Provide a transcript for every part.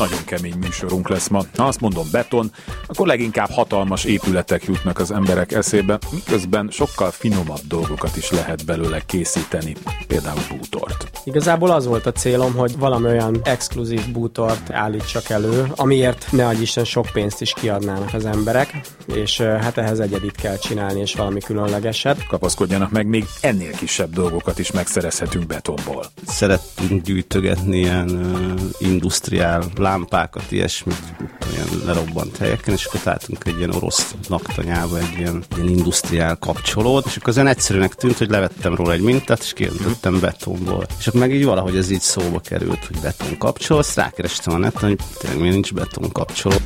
Nagyon kemény műsorunk lesz ma. Ha azt mondom beton, akkor leginkább hatalmas épületek jutnak az emberek eszébe, miközben sokkal finomabb dolgokat is lehet belőle készíteni, például bútort. Igazából az volt a célom, hogy valami olyan exkluzív bútort állítsak elő, amiért ne adj Isten sok pénzt is kiadnának az emberek, és hát ehhez egyedit kell csinálni, és valami különlegeset. Kapaszkodjanak meg, még ennél kisebb dolgokat is megszerezhetünk betonból. Szeretünk gyűjtögetni ilyen uh, industriál lámpákat, ilyesmit, olyan lerobbant helyeken, és akkor találtunk egy ilyen orosz naktanyába egy ilyen, ilyen industriál kapcsolót, és akkor az egyszerűnek tűnt, hogy levettem róla egy mintát, és kiöntöttem mm. betonból. És akkor meg így valahogy ez így szóba került, hogy beton kapcsoló, azt rákerestem a neten, hogy tényleg miért nincs beton kapcsoló.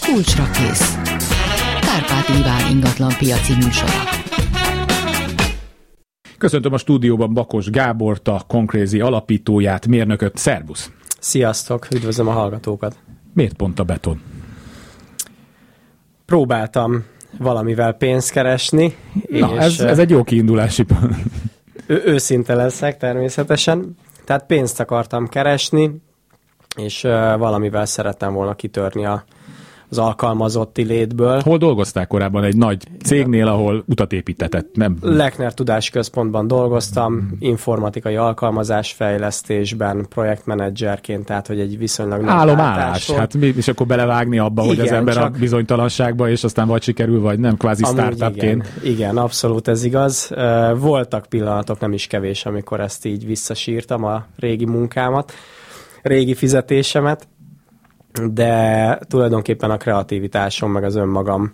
Kulcsra kész. Kárpát Iván ingatlan piaci műsora. Köszöntöm a stúdióban Bakos Gábort, a Concrazy alapítóját, mérnököt. Szerbusz! Sziasztok, üdvözlöm a hallgatókat. Miért pont a beton? Próbáltam valamivel pénzt keresni. Na, és ez, ez egy jó kiindulási pont. Ő, őszinte leszek természetesen. Tehát pénzt akartam keresni, és valamivel szerettem volna kitörni a az alkalmazotti létből. Hol dolgozták korábban? Egy nagy cégnél, ahol utat építetett, nem? Lechner Tudásközpontban dolgoztam, informatikai alkalmazásfejlesztésben, projektmenedzserként, tehát hogy egy viszonylag nagy Állomás, hát mi, és akkor belevágni abba, igen, hogy az ember csak... a bizonytalanságba, és aztán vagy sikerül, vagy nem, kvázi startupként. Igen, igen, abszolút ez igaz. Voltak pillanatok, nem is kevés, amikor ezt így visszasírtam, a régi munkámat, régi fizetésemet, de tulajdonképpen a kreativitásom, meg az önmagam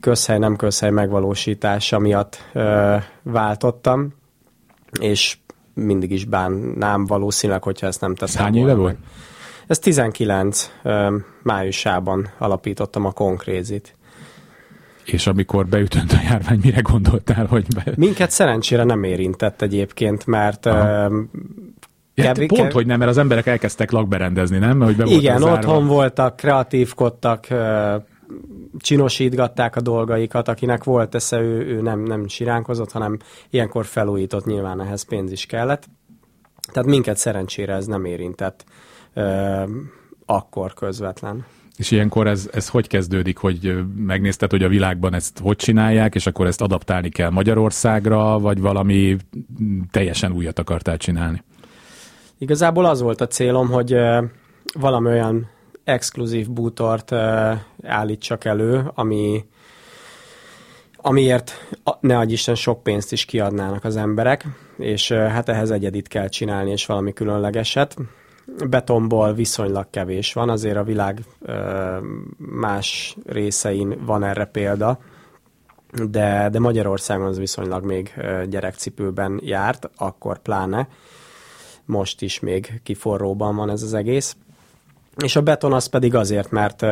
közhely, nem közhely megvalósítása miatt ö, váltottam, és mindig is bánnám valószínűleg, hogyha ezt nem teszem. Hány éve volt? Ez 19 ö, májusában alapítottam a Konkrézit. És amikor beütött a járvány, mire gondoltál, hogy be... Minket szerencsére nem érintett egyébként, mert Aha. Ja, Kev- pont, hogy nem, mert az emberek elkezdtek lakberendezni, nem? Hogy be Igen, volt otthon voltak, kreatívkodtak, csinosítgatták a dolgaikat, akinek volt esze, ő, ő nem, nem siránkozott, hanem ilyenkor felújított, nyilván ehhez pénz is kellett. Tehát minket szerencsére ez nem érintett ö, akkor közvetlen. És ilyenkor ez, ez hogy kezdődik, hogy megnézted, hogy a világban ezt hogy csinálják, és akkor ezt adaptálni kell Magyarországra, vagy valami teljesen újat akartál csinálni? Igazából az volt a célom, hogy valami olyan exkluzív bútort állítsak elő, ami amiért ne adj Isten sok pénzt is kiadnának az emberek, és hát ehhez egyedit kell csinálni, és valami különlegeset. Betonból viszonylag kevés van, azért a világ más részein van erre példa, de, de Magyarországon az viszonylag még gyerekcipőben járt, akkor pláne most is még kiforróban van ez az egész. És a beton az pedig azért, mert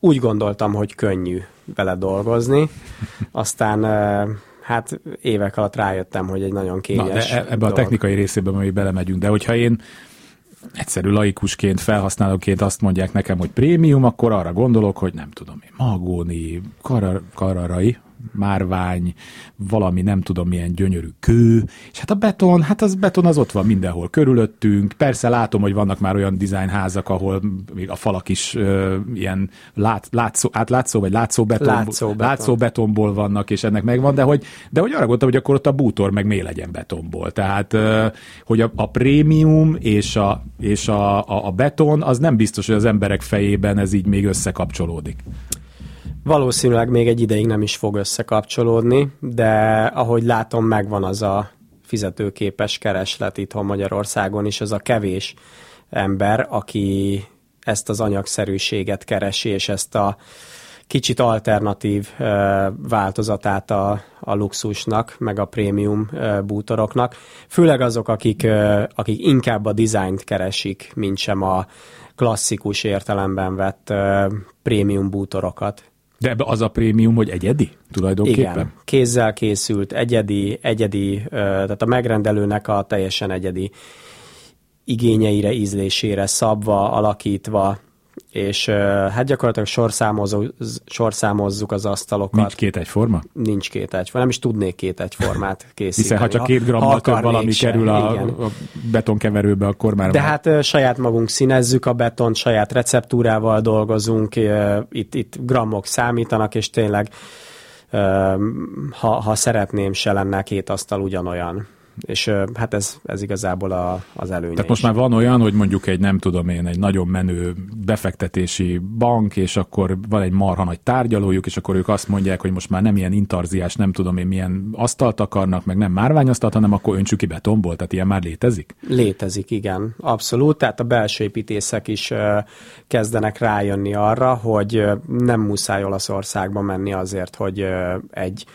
úgy gondoltam, hogy könnyű vele dolgozni, aztán hát évek alatt rájöttem, hogy egy nagyon kényes Na, de e- ebbe dolog. a technikai részében majd belemegyünk, de hogyha én egyszerű laikusként, felhasználóként azt mondják nekem, hogy prémium, akkor arra gondolok, hogy nem tudom én, magóni, karar, kararai, márvány, valami nem tudom milyen gyönyörű kő, és hát a beton, hát az beton az ott van mindenhol körülöttünk, persze látom, hogy vannak már olyan dizájnházak, ahol még a falak is uh, ilyen lát, látszó, átlátszó, vagy látszó, beton, látszó, beton. látszó betonból vannak, és ennek megvan, de hogy, de hogy arra gondoltam, hogy akkor ott a bútor meg mi legyen betonból. Tehát, uh, hogy a, a prémium és, a, és a, a, a beton, az nem biztos, hogy az emberek fejében ez így még összekapcsolódik. Valószínűleg még egy ideig nem is fog összekapcsolódni, de ahogy látom, megvan az a fizetőképes kereslet itthon Magyarországon is, az a kevés ember, aki ezt az anyagszerűséget keresi, és ezt a kicsit alternatív változatát a, a luxusnak, meg a prémium bútoroknak. Főleg azok, akik, akik inkább a dizájnt keresik, mint sem a klasszikus értelemben vett prémium bútorokat. De ebbe az a prémium, hogy egyedi tulajdonképpen? Igen, kézzel készült, egyedi, egyedi, tehát a megrendelőnek a teljesen egyedi igényeire, ízlésére szabva, alakítva, és hát gyakorlatilag sorszámozzuk az asztalokat. Nincs két egyforma? Nincs két egyforma. Nem is tudnék két egyformát készíteni. Hiszen ha csak két grammal több valami sem. kerül a, a betonkeverőbe, akkor már... De már... hát saját magunk színezzük a betont, saját receptúrával dolgozunk, itt, itt grammok számítanak, és tényleg ha, ha szeretném, se lenne két asztal ugyanolyan és hát ez, ez igazából a, az előnye Tehát most már van olyan, hogy mondjuk egy nem tudom én, egy nagyon menő befektetési bank, és akkor van egy marha nagy tárgyalójuk, és akkor ők azt mondják, hogy most már nem ilyen intarziás, nem tudom én milyen asztalt akarnak, meg nem márványasztalt, hanem akkor öntsük ki betonból, tehát ilyen már létezik? Létezik, igen, abszolút. Tehát a belső építészek is kezdenek rájönni arra, hogy nem muszáj Olaszországba menni azért, hogy egy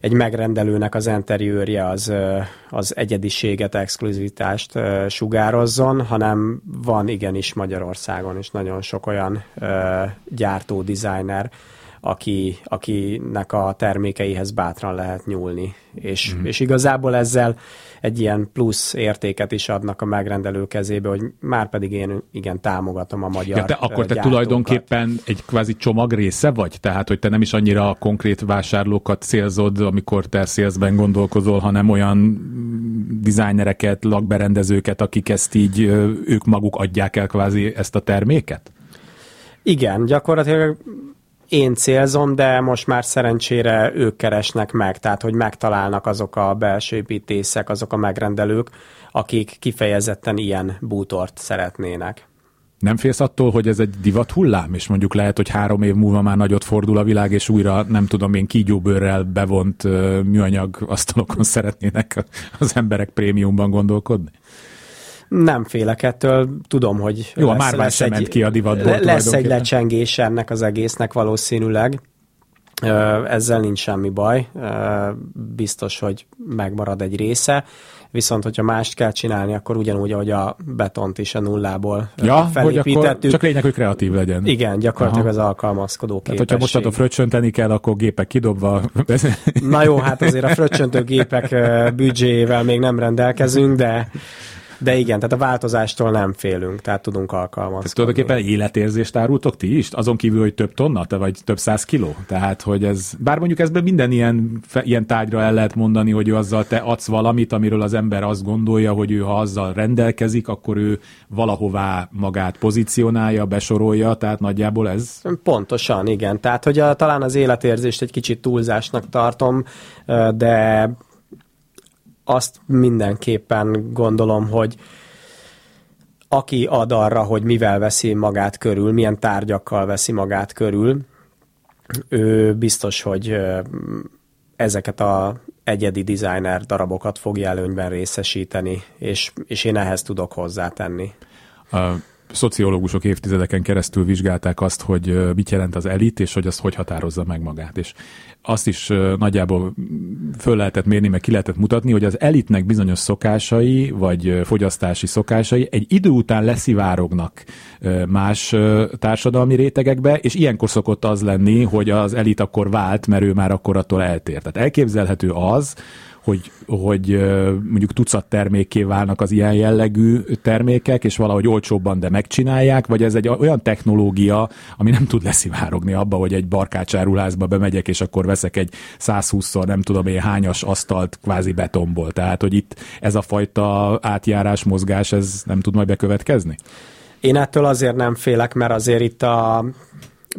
egy megrendelőnek az enteriőrje az, az egyediséget, exkluzivitást sugározzon, hanem van igenis Magyarországon is nagyon sok olyan gyártó, designer, aki, akinek a termékeihez bátran lehet nyúlni. És, mm. és igazából ezzel egy ilyen plusz értéket is adnak a megrendelő kezébe, hogy már pedig én igen támogatom a magyar ja, te Akkor te tulajdonképpen egy kvázi csomag része vagy? Tehát, hogy te nem is annyira a konkrét vásárlókat célzod, amikor te szélzben gondolkozol, hanem olyan dizájnereket, lakberendezőket, akik ezt így, ők maguk adják el kvázi ezt a terméket? Igen, gyakorlatilag én célzom, de most már szerencsére ők keresnek meg, tehát hogy megtalálnak azok a belső építészek, azok a megrendelők, akik kifejezetten ilyen bútort szeretnének. Nem félsz attól, hogy ez egy divat hullám, és mondjuk lehet, hogy három év múlva már nagyot fordul a világ, és újra, nem tudom én, kígyóbőrrel bevont műanyag asztalokon szeretnének az emberek prémiumban gondolkodni? Nem félek ettől, tudom, hogy Jó, lesz, már lesz, egy, ki a divatból lesz egy lecsengés ennek az egésznek valószínűleg. Ezzel nincs semmi baj, biztos, hogy megmarad egy része, viszont hogyha mást kell csinálni, akkor ugyanúgy, ahogy a betont is a nullából ja, felépítettük. Hogy akkor csak lényeg, hogy kreatív legyen. Igen, gyakorlatilag Aha. az alkalmazkodó képesség. Tehát, hogyha a fröccsönteni kell, akkor gépek kidobva. Na jó, hát azért a fröccsöntő gépek büdzséjével még nem rendelkezünk, de de igen, tehát a változástól nem félünk, tehát tudunk alkalmazni. Tehát tulajdonképpen életérzést árultok ti is? Azon kívül, hogy több tonna, te vagy több száz kiló? Tehát, hogy ez, bár mondjuk ezben minden ilyen, ilyen tárgyra el lehet mondani, hogy ő azzal te adsz valamit, amiről az ember azt gondolja, hogy ő ha azzal rendelkezik, akkor ő valahová magát pozícionálja, besorolja, tehát nagyjából ez? Pontosan, igen. Tehát, hogy a, talán az életérzést egy kicsit túlzásnak tartom, de azt mindenképpen gondolom, hogy aki ad arra, hogy mivel veszi magát körül, milyen tárgyakkal veszi magát körül, ő biztos, hogy ezeket a egyedi designer darabokat fogja előnyben részesíteni, és, és én ehhez tudok hozzátenni. A szociológusok évtizedeken keresztül vizsgálták azt, hogy mit jelent az elit, és hogy azt hogy határozza meg magát. És azt is nagyjából föl lehetett mérni, meg ki lehetett mutatni, hogy az elitnek bizonyos szokásai, vagy fogyasztási szokásai egy idő után leszivárognak más társadalmi rétegekbe, és ilyenkor szokott az lenni, hogy az elit akkor vált, mert ő már akkor attól eltér. Tehát elképzelhető az, hogy, hogy mondjuk tucat termékké válnak az ilyen jellegű termékek, és valahogy olcsóbban, de megcsinálják, vagy ez egy olyan technológia, ami nem tud leszivárogni abba, hogy egy barkácsáruházba bemegyek, és akkor veszek egy 120-szor nem tudom én hányas asztalt kvázi betonból. Tehát, hogy itt ez a fajta átjárás, mozgás, ez nem tud majd bekövetkezni? Én ettől azért nem félek, mert azért itt a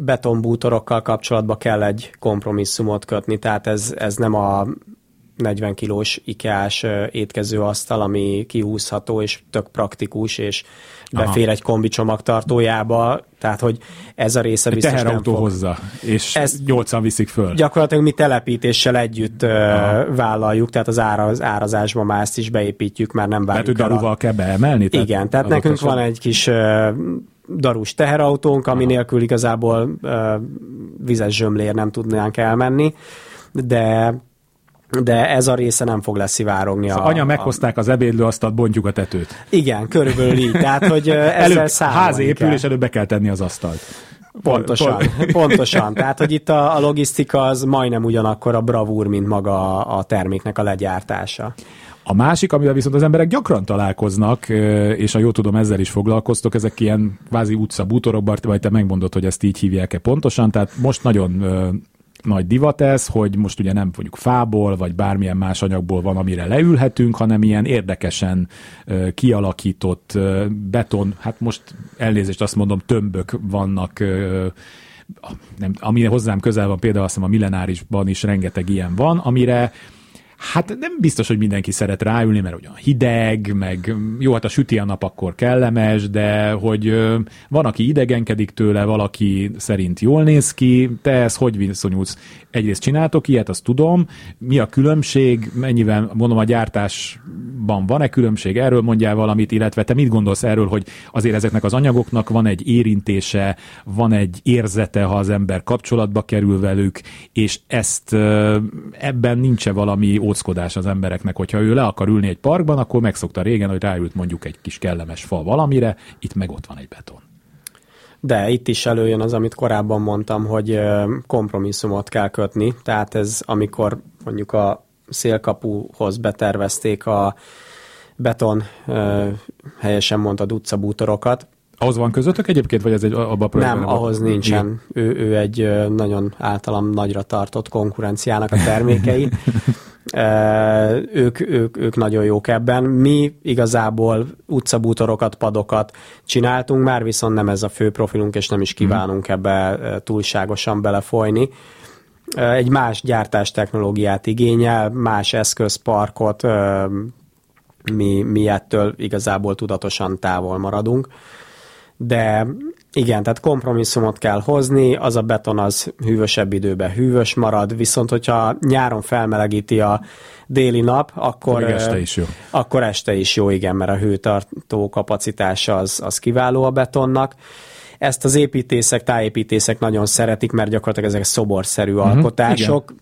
betonbútorokkal kapcsolatban kell egy kompromisszumot kötni, tehát ez, ez nem a 40 kilós ikás étkezőasztal, ami kihúzható és tök praktikus, és befér Aha. egy kombi csomagtartójába, tehát hogy ez a része biztos Teherautó nem fog. hozza, és ezt 80 viszik föl. Gyakorlatilag mi telepítéssel együtt Aha. vállaljuk, tehát az, ára, az árazásban már ezt is beépítjük, már nem várjuk Tehát, hogy daruval a... kell beemelni? Tehát Igen, tehát nekünk van egy kis darus teherautónk, ami Aha. nélkül igazából vizes zsömlér nem tudnánk elmenni, de de ez a része nem fog leszivárogni. Szóval a, anya meghozták az ebédlőasztalt, bontjuk a tetőt. Igen, körülbelül így. Tehát, hogy ezzel ház épül, kell. és előbb be kell tenni az asztalt. Pontosan, pontosan. Tehát, hogy itt a, a logisztika az majdnem ugyanakkor a bravúr, mint maga a terméknek a legyártása. A másik, amivel viszont az emberek gyakran találkoznak, és a jó tudom, ezzel is foglalkoztok, ezek ilyen kvázi utcabútorok, vagy te megmondod, hogy ezt így hívják-e pontosan, tehát most nagyon nagy divat ez, hogy most ugye nem mondjuk fából, vagy bármilyen más anyagból van, amire leülhetünk, hanem ilyen érdekesen kialakított beton, hát most elnézést azt mondom, tömbök vannak uh, nem, amire hozzám közel van, például azt hiszem a millenárisban is rengeteg ilyen van, amire Hát nem biztos, hogy mindenki szeret ráülni, mert olyan hideg, meg jó, hát a süti a nap akkor kellemes, de hogy van, aki idegenkedik tőle, valaki szerint jól néz ki, te ez hogy viszonyulsz? Egyrészt csináltok ilyet, azt tudom. Mi a különbség? Mennyivel, mondom, a gyártásban van-e különbség? Erről mondjál valamit, illetve te mit gondolsz erről, hogy azért ezeknek az anyagoknak van egy érintése, van egy érzete, ha az ember kapcsolatba kerül velük, és ezt ebben nincs valami óckodás az embereknek, hogyha ő le akar ülni egy parkban, akkor megszokta régen, hogy ráült mondjuk egy kis kellemes fa valamire, itt meg ott van egy beton. De itt is előjön az, amit korábban mondtam, hogy kompromisszumot kell kötni, tehát ez amikor mondjuk a szélkapuhoz betervezték a beton, helyesen mondtad, utcabútorokat, ahhoz van közöttök egyébként, vagy ez egy abba a Nem, ahhoz nincsen. Ő, ő egy nagyon általam nagyra tartott konkurenciának a termékei. ők, ők, ők nagyon jók ebben. Mi igazából utcabútorokat, padokat csináltunk már, viszont nem ez a fő profilunk, és nem is kívánunk hmm. ebbe túlságosan belefolyni. Egy más gyártás technológiát igényel, más eszközparkot, mi, mi ettől igazából tudatosan távol maradunk. De igen, tehát kompromisszumot kell hozni, az a beton az hűvösebb időben hűvös marad, viszont hogyha nyáron felmelegíti a déli nap, akkor, este is jó. akkor este is jó, igen, mert a hőtartó kapacitása az, az kiváló a betonnak. Ezt az építészek, tájépítészek nagyon szeretik, mert gyakorlatilag ezek szoborszerű uh-huh, alkotások.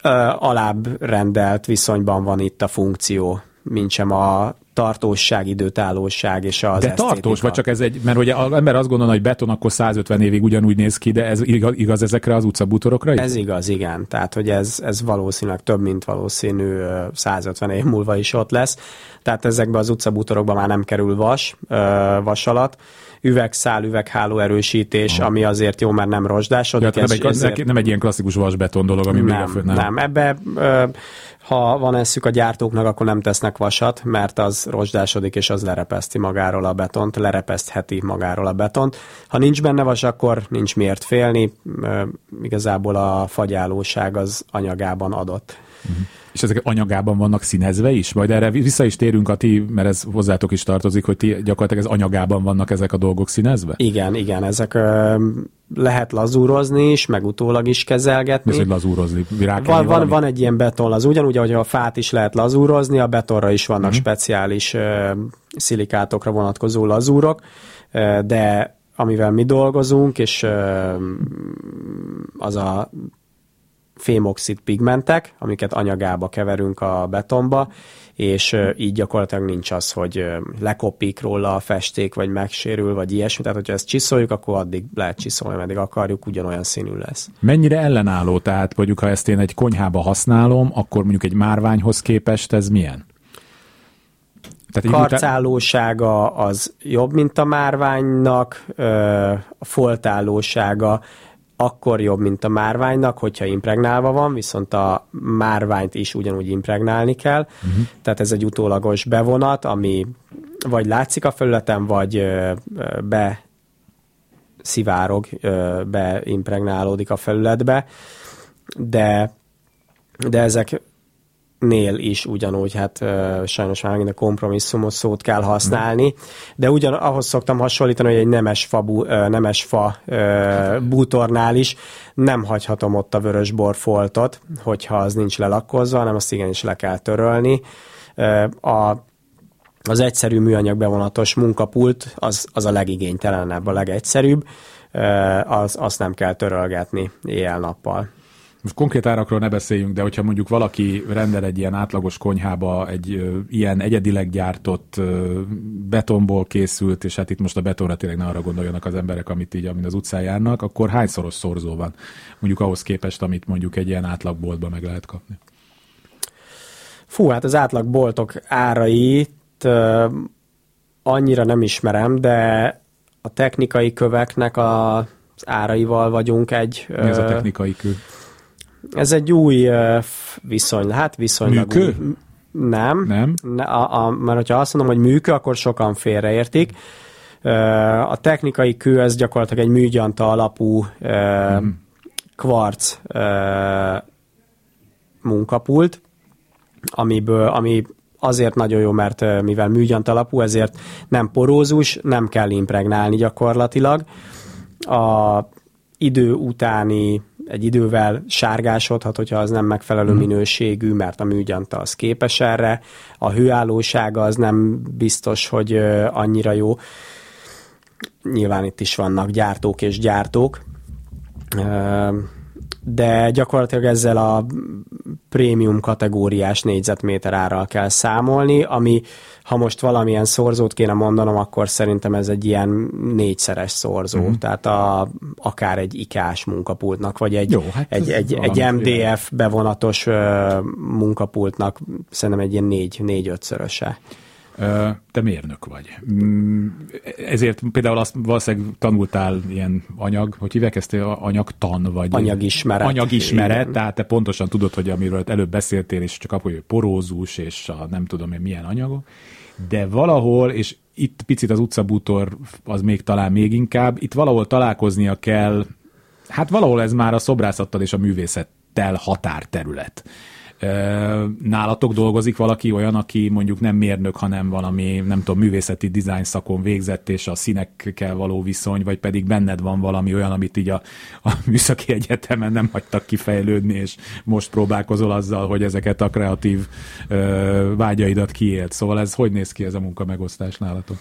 Igen. Alább rendelt viszonyban van itt a funkció, mint sem a tartóság, időtállóság és az De esztétika. tartós, vagy csak ez egy, mert ugye az ember azt gondolna, hogy beton akkor 150 évig ugyanúgy néz ki, de ez igaz, igaz ezekre az utcabútorokra is? Ez igaz, igen. Tehát, hogy ez, ez valószínűleg több, mint valószínű 150 év múlva is ott lesz. Tehát ezekben az utcabútorokban már nem kerül vas, vas alatt, üvegszál, üvegháló erősítés, Aha. ami azért jó, mert nem rozsdásodik. Ja, nem, egy, ezért... nem egy ilyen klasszikus vasbeton dolog, ami nem, a nem. nem. Ebbe ha van eszük a gyártóknak, akkor nem tesznek vasat, mert az rozsdásodik, és az lerepeszti magáról a betont, lerepesztheti magáról a betont. Ha nincs benne vas, akkor nincs miért félni, igazából a fagyálóság az anyagában adott. Uh-huh. És ezek anyagában vannak színezve is? Majd erre vissza is térünk a ti, mert ez hozzátok is tartozik, hogy ti gyakorlatilag ez anyagában vannak ezek a dolgok színezve? Igen, igen, ezek ö, lehet lazúrozni is, meg utólag is kezelgetni. Ez, hogy lazúrozni? Van, van, van egy ilyen beton az ugyanúgy, ahogy a fát is lehet lazúrozni, a betonra is vannak uh-huh. speciális ö, szilikátokra vonatkozó lazúrok, ö, de amivel mi dolgozunk, és ö, az a fémoxid pigmentek, amiket anyagába keverünk a betonba, és így gyakorlatilag nincs az, hogy lekopik róla a festék, vagy megsérül, vagy ilyesmi. Tehát, hogyha ezt csiszoljuk, akkor addig lehet csiszolni, meddig akarjuk, ugyanolyan színű lesz. Mennyire ellenálló? Tehát mondjuk, ha ezt én egy konyhába használom, akkor mondjuk egy márványhoz képest ez milyen? Tehát karcállósága az jobb, mint a márványnak, a foltállósága akkor jobb, mint a márványnak, hogyha impregnálva van, viszont a márványt is ugyanúgy impregnálni kell. Uh-huh. Tehát ez egy utólagos bevonat, ami vagy látszik a felületen, vagy be szivárog, beimpregnálódik a felületbe, de, de ezek nél is ugyanúgy, hát uh, sajnos már megint a kompromisszumos szót kell használni, de ugyan ahhoz szoktam hasonlítani, hogy egy nemes fa, uh, nemes fa uh, bútornál is nem hagyhatom ott a vörös borfoltot, hogyha az nincs lelakkozva, hanem azt igenis le kell törölni. A az egyszerű műanyag bevonatos munkapult az, az a legigénytelenebb, a legegyszerűbb, az, azt nem kell törölgetni éjjel-nappal most konkrét árakról ne beszéljünk, de hogyha mondjuk valaki rendel egy ilyen átlagos konyhába egy ö, ilyen egyedileg gyártott ö, betonból készült, és hát itt most a betonra tényleg ne arra gondoljanak az emberek, amit így, amin az utcán járnak, akkor hányszoros szorzó van mondjuk ahhoz képest, amit mondjuk egy ilyen átlagboltban meg lehet kapni? Fú, hát az átlag boltok árait uh, annyira nem ismerem, de a technikai köveknek a, az áraival vagyunk egy... Mi ez a technikai kő? Ez egy új viszony, hát viszonylag Műkő? új. Nem. Nem? Ne, a, a, mert hogyha azt mondom, hogy műkő, akkor sokan félreértik. A technikai kő ez gyakorlatilag egy műgyanta alapú mm. kvarc munkapult, amiből, ami azért nagyon jó, mert mivel műgyant alapú, ezért nem porózus, nem kell impregnálni gyakorlatilag. A idő utáni egy idővel sárgásodhat, hogyha az nem megfelelő mm. minőségű, mert a műgyanta az képes erre. A hőállósága az nem biztos, hogy annyira jó. Nyilván itt is vannak gyártók és gyártók de gyakorlatilag ezzel a prémium kategóriás négyzetméter árral kell számolni, ami ha most valamilyen szorzót kéne mondanom, akkor szerintem ez egy ilyen négyszeres szorzó, mm-hmm. tehát a, akár egy ikás munkapultnak, vagy egy, Jó, hát egy, egy, egy MDF bevonatos uh, munkapultnak szerintem egy ilyen négy, négy-ötszöröse. Te mérnök vagy. Mm, ezért például azt valószínűleg tanultál ilyen anyag, hogy hívják ezt anyagtan, vagy anyagismeret. Anyagismeret, Igen. tehát te pontosan tudod, hogy amiről előbb beszéltél, és csak akkor, hogy porózus, és a nem tudom én milyen anyagok, de valahol, és itt picit az utcabútor az még talán még inkább, itt valahol találkoznia kell, hát valahol ez már a szobrászattal és a művészettel határterület Nálatok dolgozik valaki olyan, aki mondjuk nem mérnök, hanem valami, nem tudom, művészeti dizájn szakon végzett, és a színekkel való viszony, vagy pedig benned van valami olyan, amit így a, a műszaki egyetemen nem hagytak kifejlődni, és most próbálkozol azzal, hogy ezeket a kreatív ö, vágyaidat kiélt. Szóval ez hogy néz ki ez a munka megosztás nálatok?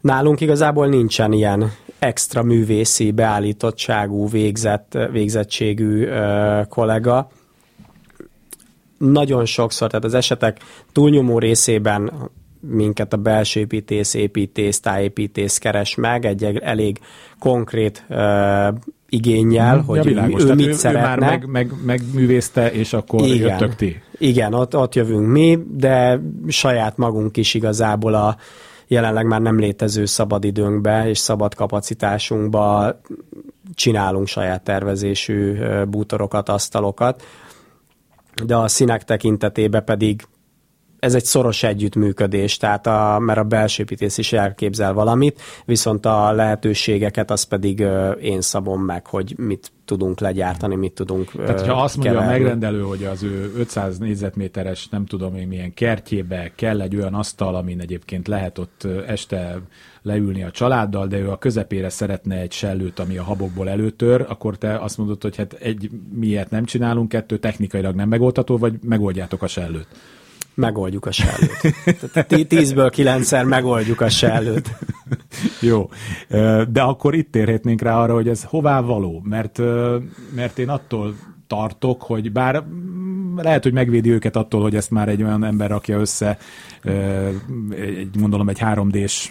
Nálunk igazából nincsen ilyen extra művészi beállítottságú, végzett, végzettségű ö, kollega nagyon sokszor, tehát az esetek túlnyomó részében minket a belső építész, építész, tájépítész keres meg egy elég konkrét uh, igényel, mm, hogy világos. ő, ő mit ő, szeretne. Ő már meg, meg, megművészte, és akkor igen, jöttök ti. Igen, ott, ott jövünk mi, de saját magunk is igazából a jelenleg már nem létező szabadidőnkbe és szabad kapacitásunkba csinálunk saját tervezésű bútorokat, asztalokat de a színek tekintetében pedig ez egy szoros együttműködés, tehát a, mert a belső építész is elképzel valamit, viszont a lehetőségeket az pedig én szabom meg, hogy mit tudunk legyártani, mit tudunk Tehát, ha azt mondja keverni. a megrendelő, hogy az ő 500 négyzetméteres, nem tudom én milyen kertjébe kell egy olyan asztal, amin egyébként lehet ott este leülni a családdal, de ő a közepére szeretne egy sellőt, ami a habokból előtör, akkor te azt mondod, hogy hát egy miért nem csinálunk, kettő technikailag nem megoldható, vagy megoldjátok a sellőt? Megoldjuk a sellőt. Tízből kilencszer megoldjuk a sellőt. Jó, de akkor itt térhetnénk rá arra, hogy ez hová való, mert, mert én attól tartok, hogy bár lehet, hogy megvédi őket attól, hogy ezt már egy olyan ember rakja össze, egy, gondolom egy 3D-s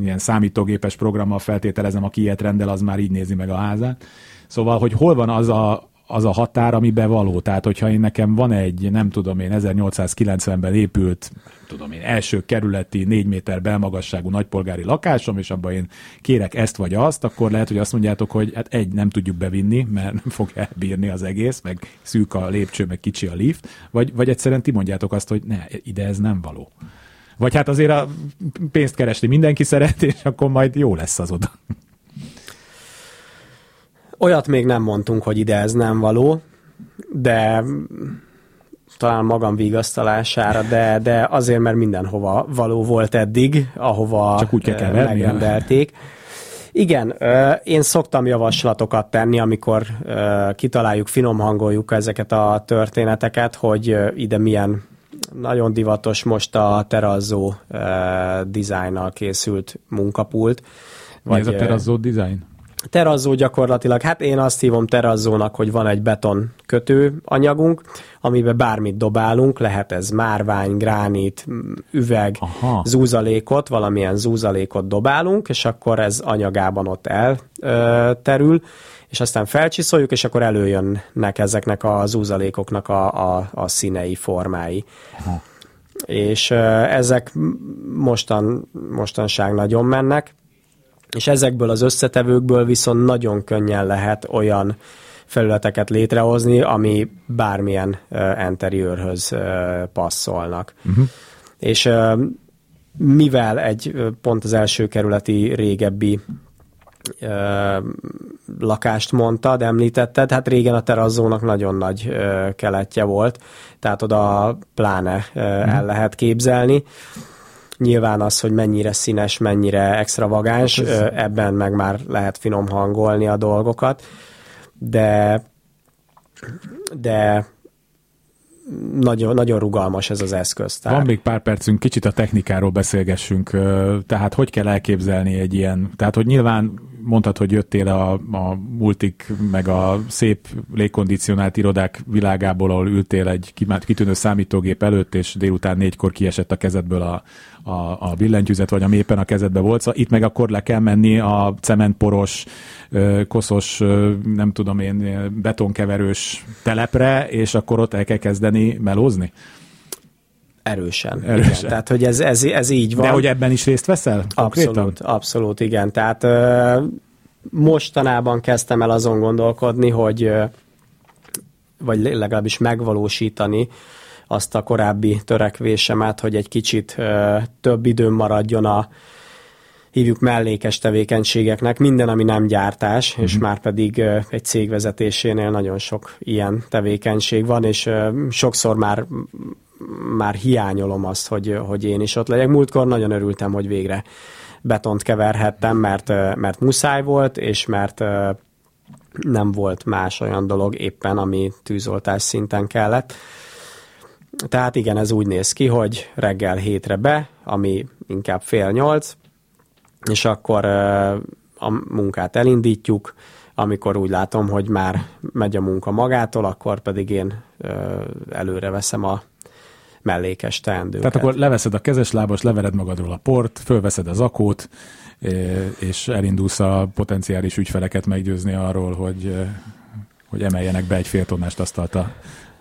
ilyen számítógépes programmal feltételezem, aki ilyet rendel, az már így nézi meg a házát. Szóval, hogy hol van az a, az a határ, ami bevaló. Tehát, hogyha én nekem van egy, nem tudom én, 1890-ben épült, tudom én, első kerületi, négy méter belmagasságú nagypolgári lakásom, és abban én kérek ezt vagy azt, akkor lehet, hogy azt mondjátok, hogy hát egy, nem tudjuk bevinni, mert nem fog elbírni az egész, meg szűk a lépcső, meg kicsi a lift, vagy, vagy egyszerűen ti mondjátok azt, hogy ne, ide ez nem való. Vagy hát azért a pénzt keresni mindenki szeret, és akkor majd jó lesz az oda. Olyat még nem mondtunk, hogy ide ez nem való, de talán magam vigasztalására, de, de azért, mert mindenhova való volt eddig, ahova Csak úgy kell megrendelték. Igen, én szoktam javaslatokat tenni, amikor kitaláljuk, finom hangoljuk ezeket a történeteket, hogy ide milyen nagyon divatos most a terazzó dizájnnal készült munkapult. Mi vagy, ez a terazzó dizájn? Terazzó gyakorlatilag, hát én azt hívom terazzónak, hogy van egy beton kötő anyagunk, amiben bármit dobálunk, lehet ez márvány, gránit, üveg, Aha. zúzalékot, valamilyen zúzalékot dobálunk, és akkor ez anyagában ott elterül, és aztán felcsiszoljuk, és akkor előjönnek ezeknek a zúzalékoknak a, a, a színei, formái. Aha. És ezek mostan, mostanság nagyon mennek, és ezekből az összetevőkből viszont nagyon könnyen lehet olyan felületeket létrehozni, ami bármilyen uh, interiőrhöz uh, passzolnak. Uh-huh. És uh, mivel egy pont az első kerületi régebbi lakást mondtad, említetted, hát régen a terazzónak nagyon nagy keletje volt, tehát oda pláne el lehet képzelni. Nyilván az, hogy mennyire színes, mennyire extravagáns, ebben meg már lehet finom hangolni a dolgokat, de de nagyon, nagyon rugalmas ez az eszköz. Tehát. Van még pár percünk, kicsit a technikáról beszélgessünk. Tehát hogy kell elképzelni egy ilyen, tehát hogy nyilván mondtad, hogy jöttél a, a multik, meg a szép légkondicionált irodák világából, ahol ültél egy kitűnő számítógép előtt, és délután négykor kiesett a kezedből a, a, a billentyűzet, vagy ami éppen a kezedbe volt. Szóval itt meg akkor le kell menni a cementporos, koszos, nem tudom én, betonkeverős telepre, és akkor ott el kell kezdeni melózni? Erősen. Erősen. Igen. Tehát, hogy ez, ez, ez így van. De hogy ebben is részt veszel? Konkrétan? Abszolút, abszolút, igen. Tehát mostanában kezdtem el azon gondolkodni, hogy vagy legalábbis megvalósítani azt a korábbi törekvésemet, hogy egy kicsit több időm maradjon a hívjuk mellékes tevékenységeknek, minden, ami nem gyártás, mm-hmm. és már pedig egy cég vezetésénél nagyon sok ilyen tevékenység van, és sokszor már már hiányolom azt, hogy, hogy én is ott legyek. Múltkor nagyon örültem, hogy végre betont keverhettem, mert, mert muszáj volt, és mert nem volt más olyan dolog éppen, ami tűzoltás szinten kellett. Tehát igen, ez úgy néz ki, hogy reggel hétre be, ami inkább fél nyolc, és akkor a munkát elindítjuk, amikor úgy látom, hogy már megy a munka magától, akkor pedig én előre veszem a mellékes teendőket. Tehát akkor leveszed a kezes lábas, levered magadról a port, fölveszed az akót, és elindulsz a potenciális ügyfeleket meggyőzni arról, hogy, hogy emeljenek be egy fél tonnást asztalt a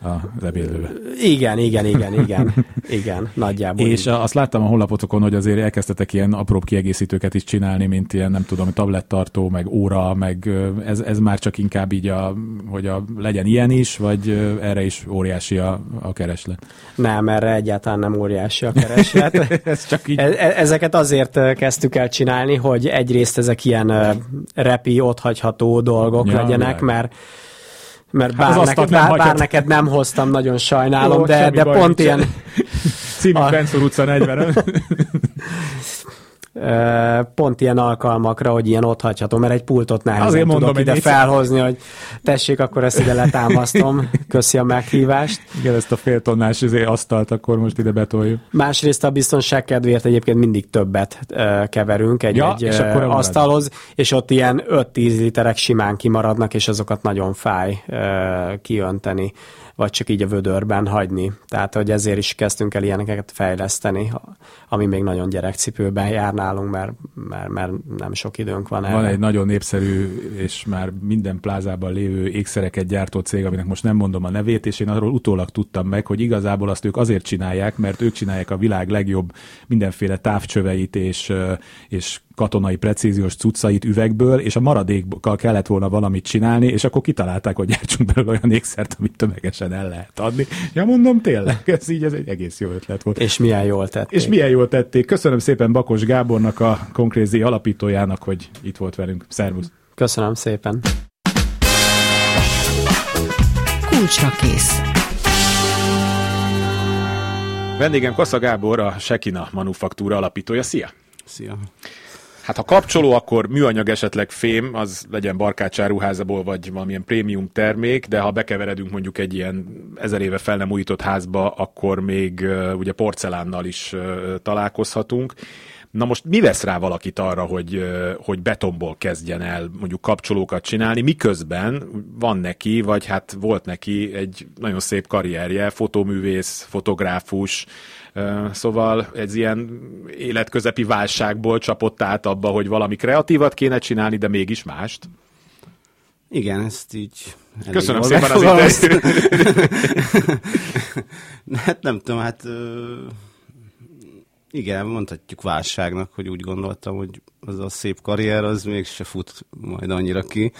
az ebédlőbe. Igen, igen, igen, igen, igen, nagyjából. És így. azt láttam a honlapotokon, hogy azért elkezdtetek ilyen apróbb kiegészítőket is csinálni, mint ilyen, nem tudom, tablettartó, meg óra, meg ez, ez már csak inkább így, a, hogy a, legyen ilyen is, vagy erre is óriási a, a kereslet? Nem, erre egyáltalán nem óriási a kereslet. ez csak így... E- e- ezeket azért kezdtük el csinálni, hogy egyrészt ezek ilyen repi, otthagyható dolgok ja, legyenek, mert mert hát bár, hát neked, bár, bár neked nem hoztam, nagyon sajnálom, Jó, de, de pont ilyen... Című a... Benszor utca 40 pont ilyen alkalmakra, hogy ilyen ott hagyható, mert egy pultot nehezen Azért tudok mondom, ide felhozni, hogy tessék, akkor ezt ide letámasztom. Köszi a meghívást. Igen, ezt a fél tonnás izé asztalt akkor most ide betoljuk. Másrészt a biztonság kedvéért egyébként mindig többet keverünk egy, ja, egy és akkor asztalhoz, és ott ilyen 5-10 literek simán kimaradnak, és azokat nagyon fáj kiönteni vagy csak így a vödörben hagyni. Tehát, hogy ezért is kezdtünk el ilyeneket fejleszteni, ami még nagyon gyerekcipőben jár nálunk, mert, mert, mert nem sok időnk van erre. Van egy nagyon népszerű és már minden plázában lévő ékszereket gyártó cég, aminek most nem mondom a nevét, és én arról utólag tudtam meg, hogy igazából azt ők azért csinálják, mert ők csinálják a világ legjobb mindenféle távcsöveit és, és katonai precíziós cuccait üvegből, és a maradékkal kellett volna valamit csinálni, és akkor kitalálták, hogy gyártsunk belőle olyan ékszert, amit tömegesen el lehet adni. Ja, mondom, tényleg, ez így ez egy egész jó ötlet volt. És milyen jól tették. És milyen jól tették. Köszönöm szépen Bakos Gábornak, a Konkrézi alapítójának, hogy itt volt velünk. Szervusz! Köszönöm szépen! Kulcsra kész. Vendégem Kassa Gábor, a Sekina Manufaktúra alapítója. Szia! Szia! Hát ha kapcsoló, akkor műanyag esetleg fém, az legyen barkácsáruházából, vagy valamilyen prémium termék, de ha bekeveredünk mondjuk egy ilyen ezer éve fel nem újított házba, akkor még ugye porcelánnal is találkozhatunk. Na most mi vesz rá valakit arra, hogy, hogy betonból kezdjen el mondjuk kapcsolókat csinálni, miközben van neki, vagy hát volt neki egy nagyon szép karrierje, fotóművész, fotográfus, Szóval egy ilyen életközepi válságból csapott át abba, hogy valami kreatívat kéne csinálni, de mégis mást. Igen, ezt így... Köszönöm szépen az interjút. hát nem tudom, hát igen, mondhatjuk válságnak, hogy úgy gondoltam, hogy az a szép karrier, az mégse fut majd annyira ki.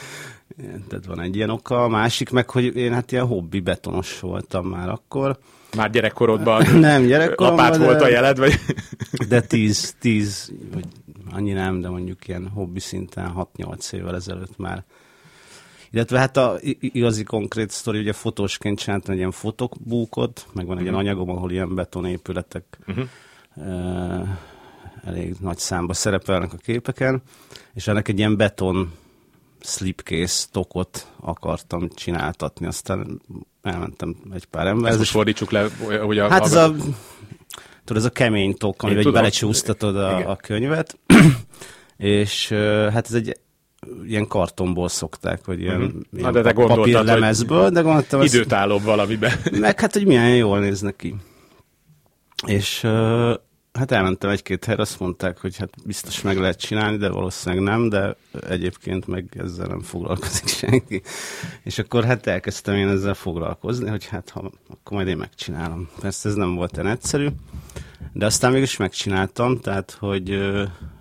Tehát van egy ilyen oka. A másik meg, hogy én hát ilyen hobbi betonos voltam már akkor. Már gyerekkorodban nem, gyerekkoromban, lapát de, volt a jeled, vagy? de tíz, tíz, vagy annyi nem, de mondjuk ilyen hobbi szinten 6-8 évvel ezelőtt már. Illetve hát a igazi konkrét sztori, ugye fotósként csináltam egy ilyen fotokbúkot, meg van egy uh-huh. ilyen anyagom, ahol ilyen betonépületek uh-huh elég nagy számba szerepelnek a képeken, és ennek egy ilyen beton slipcase tokot akartam csináltatni, aztán elmentem egy pár emberhez. Ezt most fordítsuk le, hogy a... Hát ez a, tudod, ez a kemény tok, amivel belecsúsztatod a, a könyvet, és hát ez egy ilyen kartonból szokták, vagy ilyen, uh-huh. ilyen de te papírlemezből, de gondoltam... Időtállóbb valamiben. Meg hát, hogy milyen jól néznek ki. És hát elmentem egy-két helyre, azt mondták, hogy hát biztos meg lehet csinálni, de valószínűleg nem, de egyébként meg ezzel nem foglalkozik senki. És akkor hát elkezdtem én ezzel foglalkozni, hogy hát ha, akkor majd én megcsinálom. Persze ez nem volt olyan egyszerű, de aztán mégis megcsináltam, tehát hogy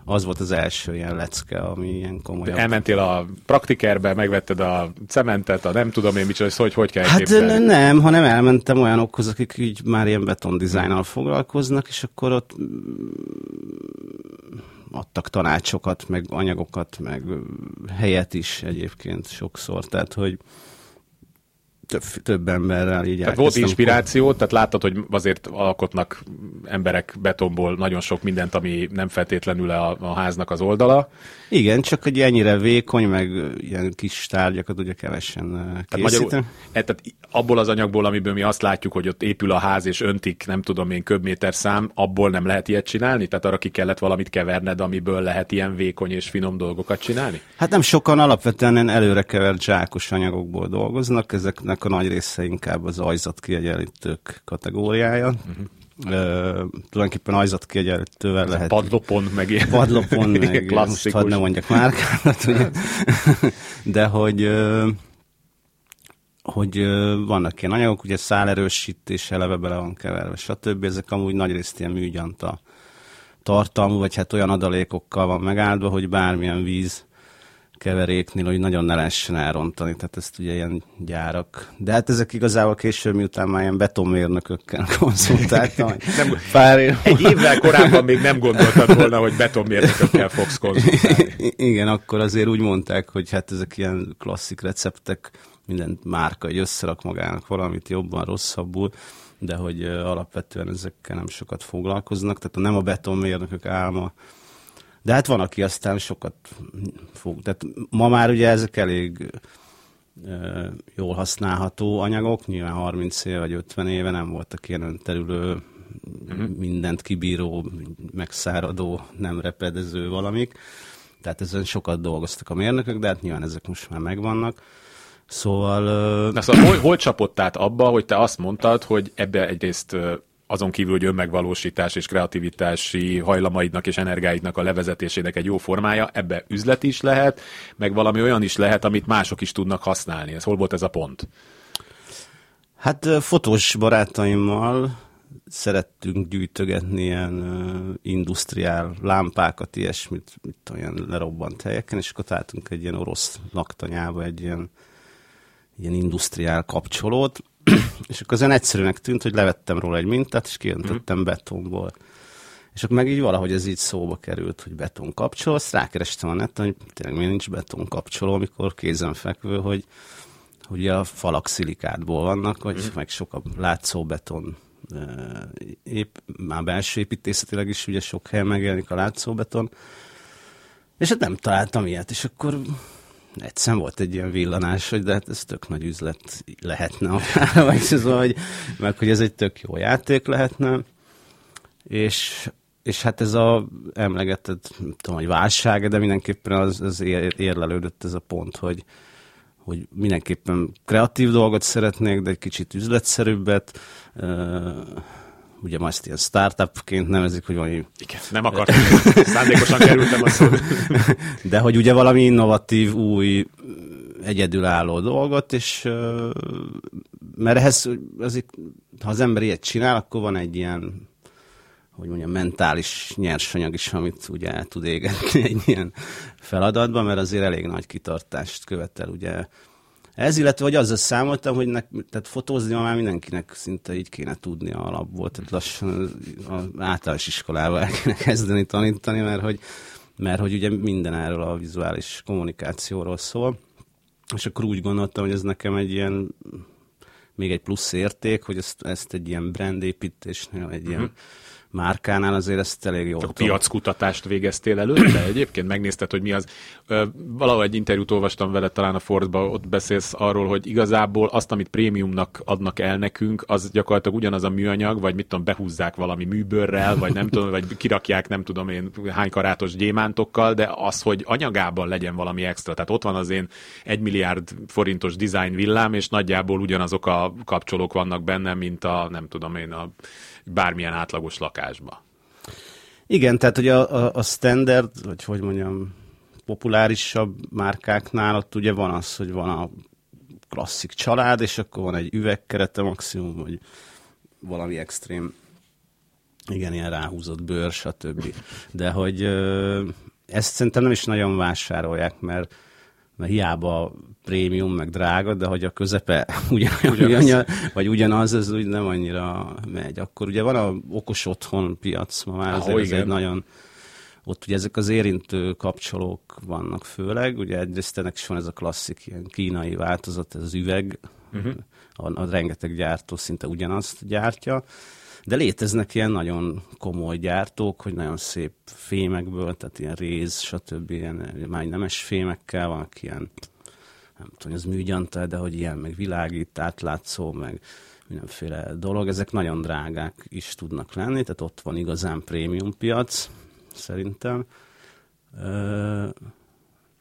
az volt az első ilyen lecke, ami ilyen komoly. Elmentél a praktikerbe, megvetted a cementet, a nem tudom én micsoda, hogy hogy kell Hát képzelni. nem, hanem elmentem olyanokhoz, akik így már ilyen beton dizájnnal foglalkoznak, és akkor ott adtak tanácsokat, meg anyagokat, meg helyet is egyébként sokszor, tehát hogy több, több emberrel így Tehát volt inspiráció, akkor... tehát láttad, hogy azért alkotnak emberek betonból nagyon sok mindent, ami nem feltétlenül a, a háznak az oldala. Igen, csak hogy ennyire vékony, meg ilyen kis tárgyakat ugye kevesen készítem. Tehát, e, tehát abból az anyagból, amiből mi azt látjuk, hogy ott épül a ház, és öntik, nem tudom én, köbméter szám, abból nem lehet ilyet csinálni? Tehát arra ki kellett valamit keverned, amiből lehet ilyen vékony és finom dolgokat csinálni? Hát nem sokan alapvetően előre kevert zsákos anyagokból dolgoznak, ezeknek a nagy része inkább az ajzat kiegyenlítők kategóriája. Uh-huh. Uh, tulajdonképpen ajzat kiegyenlítővel lehet. Padlopon, meg ilyen. Padlopon, meg klasszikus. most ne mondjak márkámat, ugye. De hogy hogy vannak ilyen anyagok, ugye szálerősítés eleve bele van keverve, stb. Ezek amúgy nagyrészt ilyen műgyanta tartalmú, vagy hát olyan adalékokkal van megáldva, hogy bármilyen víz keveréknél, hogy nagyon ne lehessen elrontani, tehát ezt ugye ilyen gyárak. De hát ezek igazából később, miután már ilyen betonmérnökökkel konzultáltam. nem, pár év. Egy évvel korábban még nem gondoltad volna, hogy betonmérnökökkel fogsz konzultálni. Igen, akkor azért úgy mondták, hogy hát ezek ilyen klasszik receptek, minden márka egy összerak magának valamit jobban, rosszabbul, de hogy alapvetően ezekkel nem sokat foglalkoznak, tehát nem a betonmérnökök álma, de hát van, aki aztán sokat fog. Tehát ma már ugye ezek elég jól használható anyagok, nyilván 30 éve vagy 50 éve nem voltak ilyen önterülő, uh-huh. mindent kibíró, megszáradó, nem repedező valamik. Tehát ezen sokat dolgoztak a mérnökök, de hát nyilván ezek most már megvannak. Szóval... Na szóval hol, hol csapott át abba, hogy te azt mondtad, hogy ebbe egyrészt azon kívül, hogy önmegvalósítás és kreativitási hajlamaidnak és energiáidnak a levezetésének egy jó formája, ebbe üzlet is lehet, meg valami olyan is lehet, amit mások is tudnak használni. Ez hol volt ez a pont? Hát fotós barátaimmal szerettünk gyűjtögetni ilyen uh, industriál lámpákat, ilyesmit, mit olyan lerobbant helyeken, és akkor találtunk egy ilyen orosz laktanyába egy ilyen, ilyen industriál kapcsolót, és akkor azon egyszerűnek tűnt, hogy levettem róla egy mintát, és kijöntöttem mm. betonból. És akkor meg így valahogy ez így szóba került, hogy beton kapcsoló, azt rákerestem a neten, hogy tényleg miért nincs beton kapcsoló, amikor kézenfekvő, hogy, hogy a falak szilikátból vannak, vagy mm. meg sok a látszó beton épp, már belső építészetileg is ugye sok helyen megjelenik a látszóbeton, és hát nem találtam ilyet, és akkor egyszer volt egy ilyen villanás, hogy de hát ez tök nagy üzlet lehetne vagy ez, vagy, meg hogy ez egy tök jó játék lehetne, és, és hát ez a emlegetett, nem tudom, hogy válság, de mindenképpen az, az érlelődött ez a pont, hogy, hogy mindenképpen kreatív dolgot szeretnék, de egy kicsit üzletszerűbbet. Ugye ma ezt ilyen startupként nevezik, hogy valami... Igen, nem akartam, szándékosan kerültem a szót. De hogy ugye valami innovatív, új, egyedülálló dolgot, és mert ehhez, azért, ha az ember ilyet csinál, akkor van egy ilyen hogy mondjam, mentális nyersanyag is, amit ugye el tud égetni egy ilyen feladatban, mert azért elég nagy kitartást követel, ugye ez, illetve hogy azzal számoltam, hogy ne, tehát fotózni már mindenkinek szinte így kéne tudni a alapból, tehát lassan az általános iskolával kéne kezdeni tanítani, mert hogy, mert hogy ugye minden erről a vizuális kommunikációról szól. És akkor úgy gondoltam, hogy ez nekem egy ilyen még egy plusz érték, hogy ezt, ezt egy ilyen brandépítésnél, egy uh-huh. ilyen márkánál azért ezt elég jó. Csak piackutatást végeztél előtte? Egyébként megnézted, hogy mi az. Valahogy egy interjút olvastam vele talán a Forbes-ba, ott beszélsz arról, hogy igazából azt, amit prémiumnak adnak el nekünk, az gyakorlatilag ugyanaz a műanyag, vagy mit tudom, behúzzák valami műbőrrel, vagy nem tudom, vagy kirakják nem tudom én hány karátos gyémántokkal, de az, hogy anyagában legyen valami extra. Tehát ott van az én egy milliárd forintos design villám, és nagyjából ugyanazok a kapcsolók vannak benne, mint a nem tudom én a bármilyen átlagos lakásba. Igen, tehát hogy a, a, a standard, vagy hogy mondjam, populárisabb márkáknál ott ugye van az, hogy van a klasszik család, és akkor van egy üvegkerete maximum, vagy valami extrém, igen, ilyen ráhúzott bőr, stb. De hogy ezt szerintem nem is nagyon vásárolják, mert mert hiába prémium, meg drága, de hogy a közepe ugyan, ugyanaz. Ugyan, vagy ugyanaz, ez úgy nem annyira megy. Akkor ugye van a okos otthon piac, ma már azért ez egy nagyon ott ugye ezek az érintő kapcsolók vannak főleg, ugye egyrészt ennek is van ez a klasszik ilyen kínai változat, ez az üveg, uh-huh. a, a rengeteg gyártó szinte ugyanazt gyártja, de léteznek ilyen nagyon komoly gyártók, hogy nagyon szép fémekből, tehát ilyen réz, stb. ilyen már nemes fémekkel, van ilyen, nem tudom, az műgyanta, de hogy ilyen, meg világít, átlátszó, meg mindenféle dolog, ezek nagyon drágák is tudnak lenni, tehát ott van igazán prémium piac, szerintem.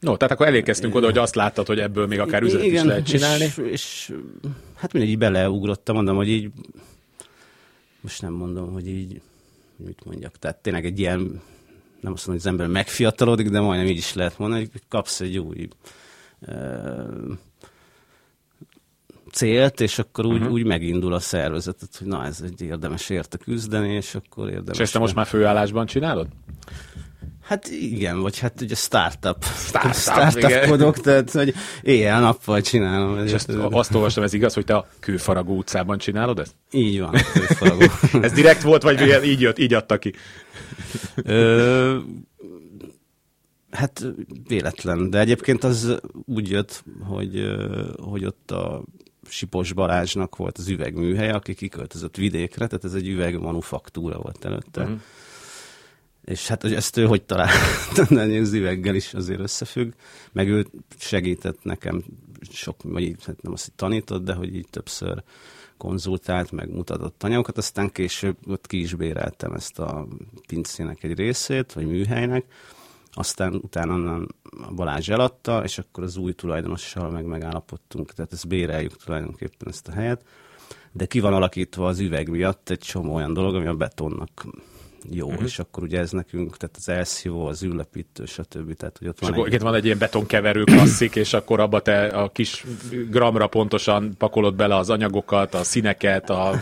No, tehát akkor elérkeztünk oda, hogy azt láttad, hogy ebből még akár üzlet Igen, is lehet csinálni. És, és hát mindegy, így beleugrottam, mondom, hogy így most nem mondom, hogy így, mit mondjak, tehát tényleg egy ilyen, nem azt mondom, hogy az ember megfiatalodik, de majdnem így is lehet mondani, hogy kapsz egy új célt, és akkor úgy, uh-huh. úgy megindul a szervezetet, hogy na, ez egy érdemes érte küzdeni, és akkor érdemes... És ezt te most már főállásban csinálod? Hát igen, vagy hát ugye startup. Startup, startup kodok, tehát hogy éjjel-nappal csinálom. És ezt, azt olvastam, ez igaz, hogy te a Kőfaragó utcában csinálod ezt? Így van, Kőfaragó. ez direkt volt, vagy így jött, így adta ki? Ö, hát véletlen, de egyébként az úgy jött, hogy, hogy ott a Sipos Balázsnak volt az üvegműhely, aki kiköltözött vidékre, tehát ez egy üvegmanufaktúra volt előtte. Uh-huh és hát hogy ezt ő hogy találta, de az üveggel is azért összefügg, meg ő segített nekem sok, vagy hát nem azt, hogy tanított, de hogy így többször konzultált, meg mutatott anyagokat, aztán később ott ki is béreltem ezt a pincének egy részét, vagy műhelynek, aztán utána Balázs eladta, és akkor az új tulajdonossal meg megállapodtunk, tehát ezt béreljük tulajdonképpen ezt a helyet, de ki van alakítva az üveg miatt egy csomó olyan dolog, ami a betonnak jó, uh-huh. és akkor ugye ez nekünk, tehát az elszívó, az üllepítő, stb. Tehát, hogy ott és van akkor egy... van egy ilyen betonkeverő klasszik, és akkor abba te a kis gramra pontosan pakolod bele az anyagokat, a színeket, a...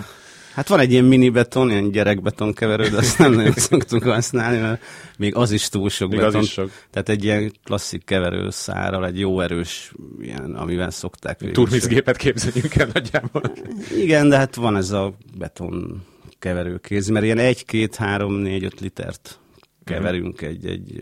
Hát van egy ilyen mini beton, ilyen gyerekbeton keverő, de azt nem nagyon szoktunk használni, mert még az is túl sok még beton. Az is sok. Tehát egy ilyen klasszik keverő szárral, egy jó erős, ilyen, amivel szokták. Turmizgépet képzeljünk el nagyjából. Igen, de hát van ez a beton keverőkéz, mert ilyen egy, két, három, négy, öt litert keverünk egy, egy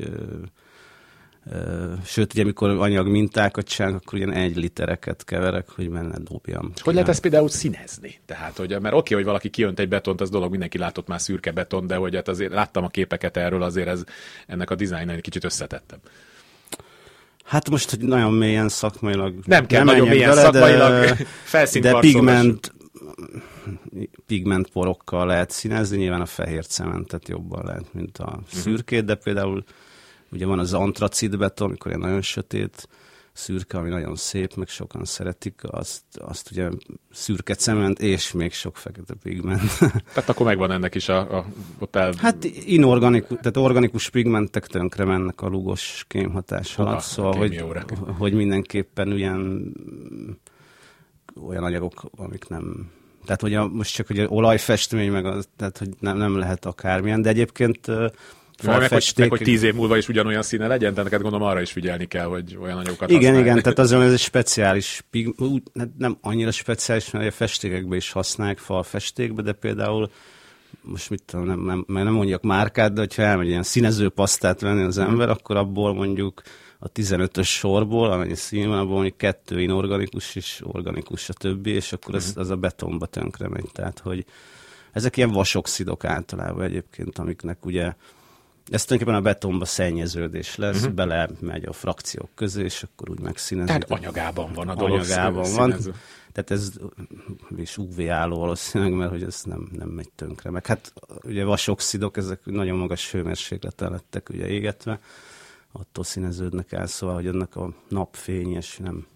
sőt, ugye amikor anyag mintákat csinálunk, akkor ilyen egy litereket keverek, hogy benne dobjam. És hogy lehet ezt például színezni? Tehát, hogy, mert oké, okay, hogy valaki kiönt egy betont, az dolog, mindenki látott már szürke beton, de hogy hát azért láttam a képeket erről, azért ez, ennek a dizájn egy kicsit összetettem. Hát most, hogy nagyon mélyen szakmailag... Nem kell nem nagyon mélyen vele, szakmailag, de, de pigment, pigmentporokkal lehet színezni, nyilván a fehér cementet jobban lehet, mint a szürkét, de például ugye van az antracid beton, amikor ilyen nagyon sötét, szürke, ami nagyon szép, meg sokan szeretik, azt, azt ugye szürke cement, és még sok fekete pigment. Tehát akkor megvan ennek is a, a ott el... Hát inorganikus, tehát organikus pigmentek tönkre mennek a lugos kémhatás alatt, szóval, hogy, hogy mindenképpen ilyen olyan anyagok, amik nem tehát, hogy a, most csak hogy olajfestmény, meg az, tehát, hogy nem, nem lehet akármilyen, de egyébként meg, hogy, meg, hogy tíz év múlva is ugyanolyan színe legyen, de neked gondolom arra is figyelni kell, hogy olyan anyagokat Igen, használj. igen, tehát azon ez egy speciális, nem annyira speciális, mert a festékekbe is használják, falfestékbe, de például most mit tudom, nem, nem, nem mondjak márkát, de hogyha elmegy ilyen színező pasztát venni az ember, akkor abból mondjuk a 15-ös sorból, amennyi szín van, abból mondjuk kettő inorganikus és organikus a többi, és akkor ez, az a betonba tönkre megy. Tehát, hogy ezek ilyen vasoxidok általában egyébként, amiknek ugye ez tulajdonképpen a betonba szennyeződés lesz, uh-huh. bele megy a frakciók közé, és akkor úgy megszínezik. Tehát anyagában van a dolog. Anyagában van. Tehát ez is UV álló valószínűleg, mert hogy ez nem, nem megy tönkre. Meg hát ugye vasoxidok, ezek nagyon magas hőmérsékleten lettek ugye égetve, attól színeződnek el, szóval, hogy ennek a napfényes nem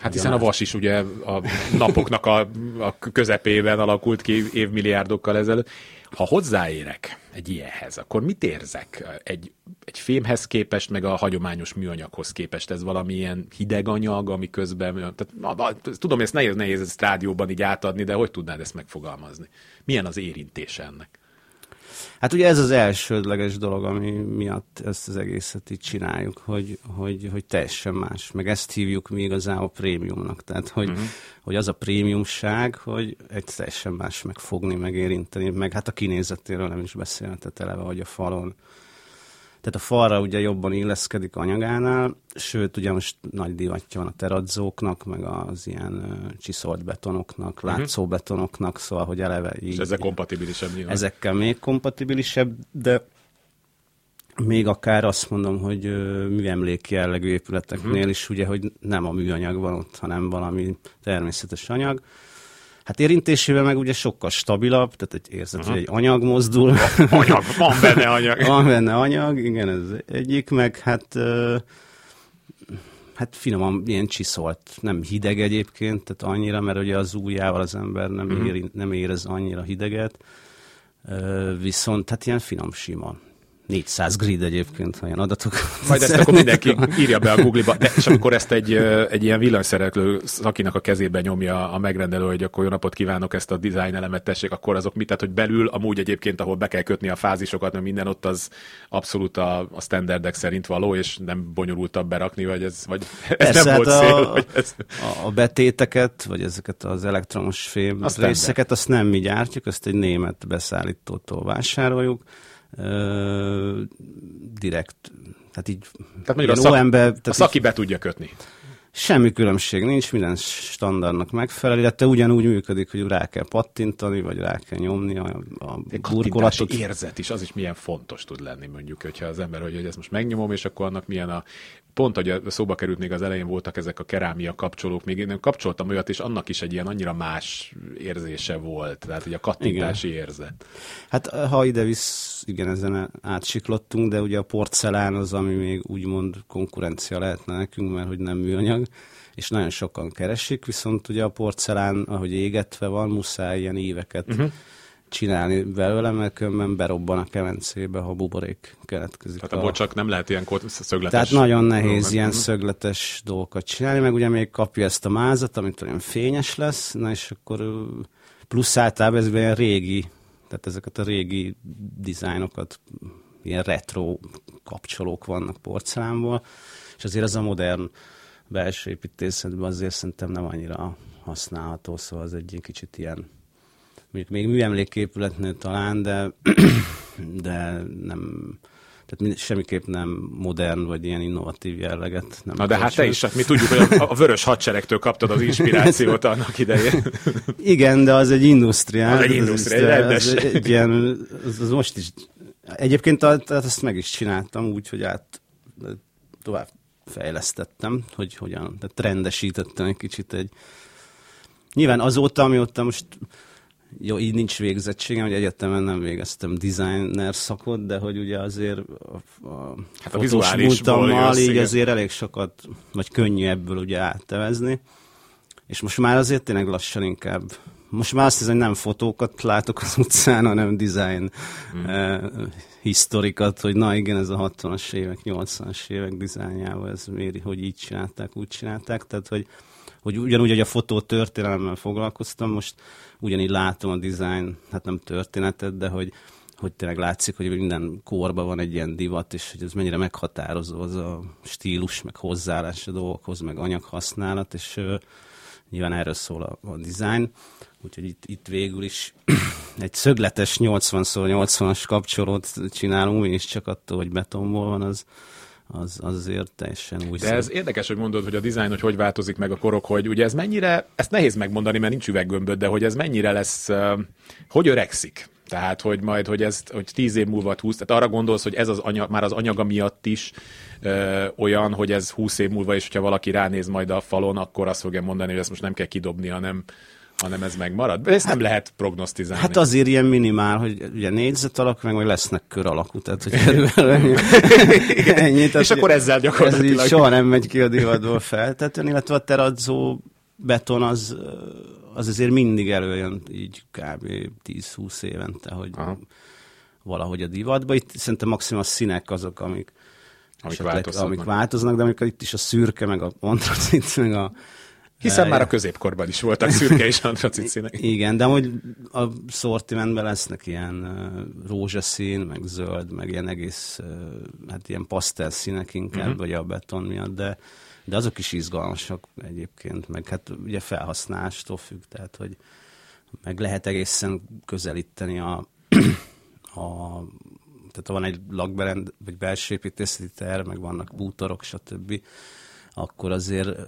Hát hiszen a vas is ugye a napoknak a, a közepében alakult ki évmilliárdokkal ezelőtt. Ha hozzáérek egy ilyenhez, akkor mit érzek? Egy, egy fémhez képest, meg a hagyományos műanyaghoz képest ez valamilyen hideg anyag, ami közben... Tehát, na, na, tudom, ezt nehéz, nehéz ezt rádióban így átadni, de hogy tudnád ezt megfogalmazni? Milyen az érintése ennek? Hát ugye ez az elsődleges dolog, ami miatt ezt az egészet így csináljuk, hogy, hogy, hogy teljesen más. Meg ezt hívjuk mi igazából prémiumnak. Tehát, hogy, uh-huh. hogy az a prémiumság, hogy egy teljesen más megfogni, megérinteni, meg hát a kinézetéről nem is beszéltet eleve, hogy a falon tehát a falra ugye jobban illeszkedik anyagánál, sőt, ugye most nagy divatja van a teradzóknak, meg az ilyen csiszolt betonoknak, uh-huh. látszó betonoknak, szóval, hogy eleve így... És ezek kompatibilisebb nyilván. Ezekkel még kompatibilisebb, de még akár azt mondom, hogy műemléki jellegű épületeknél uh-huh. is ugye, hogy nem a műanyag van ott, hanem valami természetes anyag. Hát érintésével meg ugye sokkal stabilabb, tehát egy érzet, uh-huh. hogy egy anyag mozdul. Anyag, van benne anyag. van benne anyag, igen, ez egyik, meg hát hát finoman ilyen csiszolt, nem hideg egyébként, tehát annyira, mert ugye az ujjával az ember nem, uh-huh. ér, nem érez annyira hideget, viszont hát ilyen finom sima. 400 grid egyébként, olyan adatok. Majd ezt akkor mindenki írja be a Google-ba, de és amikor ezt egy, egy ilyen villanyszereklő szakinak a kezébe nyomja a megrendelő, hogy akkor jó napot kívánok, ezt a design elemet tessék, akkor azok mit? Tehát, hogy belül amúgy egyébként, ahol be kell kötni a fázisokat, mert minden ott az abszolút a, a standardek szerint való, és nem bonyolultabb berakni, vagy ez, vagy ez Persze, nem hát volt szél, a, vagy ez... a betéteket, vagy ezeket az elektromos fém azt részeket, azt nem mi gyártjuk, azt egy német beszállítótól vásároljuk, direkt, tehát így tehát mondjuk a, szak, november, tehát a szaki be tudja kötni. Semmi különbség nincs, minden standardnak megfelel, illetve ugyanúgy működik, hogy rá kell pattintani, vagy rá kell nyomni a, a burkolatot. érzet is, az is milyen fontos tud lenni, mondjuk, hogyha az ember, hogy, hogy ezt most megnyomom, és akkor annak milyen a pont, hogy szóba került még az elején voltak ezek a kerámia kapcsolók, még én kapcsoltam olyat, és annak is egy ilyen annyira más érzése volt, tehát hogy a kattintási igen. érzet. Hát ha ide visz, igen, ezen átsiklottunk, de ugye a porcelán az, ami még úgymond konkurencia lehetne nekünk, mert hogy nem műanyag, és nagyon sokan keresik, viszont ugye a porcelán, ahogy égetve van, muszáj ilyen éveket uh-huh csinálni belőle, mert különben berobban a kemencébe, ha buborék keletkezik. Tehát abból csak nem lehet ilyen szögletes... Tehát nagyon nehéz dolog, ilyen szögletes dolgokat csinálni, meg ugye még kapja ezt a mázat, amit olyan fényes lesz, na és akkor plusz általában ez ilyen régi, tehát ezeket a régi dizájnokat, ilyen retro kapcsolók vannak porcelánból, és azért ez a modern belső építészetben azért szerintem nem annyira használható, szóval az egy kicsit ilyen mondjuk még műemléképületnél talán, de, de nem, tehát semmiképp nem modern vagy ilyen innovatív jelleget. Nem Na de hát te is, hát mi tudjuk, hogy a, a vörös hadseregtől kaptad az inspirációt annak idején. Igen, de az egy industriál. Az egy industriál, az, az, egy ilyen, az, az most is. Egyébként tehát azt meg is csináltam úgy, hogy át tovább fejlesztettem, hogy hogyan, tehát rendesítettem egy kicsit egy Nyilván azóta, amióta most jó, így nincs végzettségem, hogy egyetemen nem végeztem designer szakot, de hogy ugye azért a, a, hát a vizuális így igen. azért elég sokat, vagy könnyű ebből ugye áttevezni. És most már azért tényleg lassan inkább most már azt hiszem, hogy nem fotókat látok az utcán, hanem design hmm. eh, historikat, hogy na igen, ez a 60-as évek, 80-as évek dizájnjával, ez miért, hogy így csinálták, úgy csinálták, tehát hogy, hogy ugyanúgy, hogy a fotó történelemmel foglalkoztam, most ugyanígy látom a design, hát nem történetet, de hogy, hogy tényleg látszik, hogy minden korban van egy ilyen divat, és hogy ez mennyire meghatározó az a stílus, meg hozzáállás a dolgokhoz, meg anyaghasználat, és uh, nyilván erről szól a, a design. Úgyhogy itt, itt végül is egy szögletes 80x80-as kapcsolót csinálunk, és csak attól, hogy betonból van, az, az, az azért teljesen új De szó. ez érdekes, hogy mondod, hogy a dizájn, hogy hogy változik meg a korok, hogy ugye ez mennyire, ezt nehéz megmondani, mert nincs üveggömböd, de hogy ez mennyire lesz, hogy öregszik? Tehát, hogy majd, hogy ez, hogy tíz év múlva húsz, tehát arra gondolsz, hogy ez az anyag, már az anyaga miatt is ö, olyan, hogy ez húsz év múlva, és hogyha valaki ránéz majd a falon, akkor azt fogja mondani, hogy ezt most nem kell kidobni, hanem hanem ez megmarad. Ezt hát, nem lehet prognosztizálni. Hát azért ilyen minimál, hogy ugye négyzet alak, meg, meg lesznek kör alakú, tehát hogy körülbelül ennyi. ennyi tehát, és akkor ezzel gyakorlatilag. Ez így soha nem megy ki a divatból feltetően, illetve a teradzó beton az, az azért mindig előjön így kb. 10-20 évente, hogy Aha. valahogy a divatba. Itt szerintem maximum a színek azok, amik, amik, változnak. amik változnak, de amikor itt is a szürke, meg a antracit, meg a hiszen már a középkorban is voltak szürke és antracit színek. Igen, de hogy a szortimentben lesznek ilyen rózsaszín, meg zöld, meg ilyen egész, hát ilyen pasztel színek inkább, uh-huh. vagy a beton miatt, de, de azok is izgalmasak egyébként, meg hát ugye felhasználástól függ, tehát hogy meg lehet egészen közelíteni a, a tehát van egy lakberend, vagy belső építészeti terv, meg vannak bútorok, stb akkor azért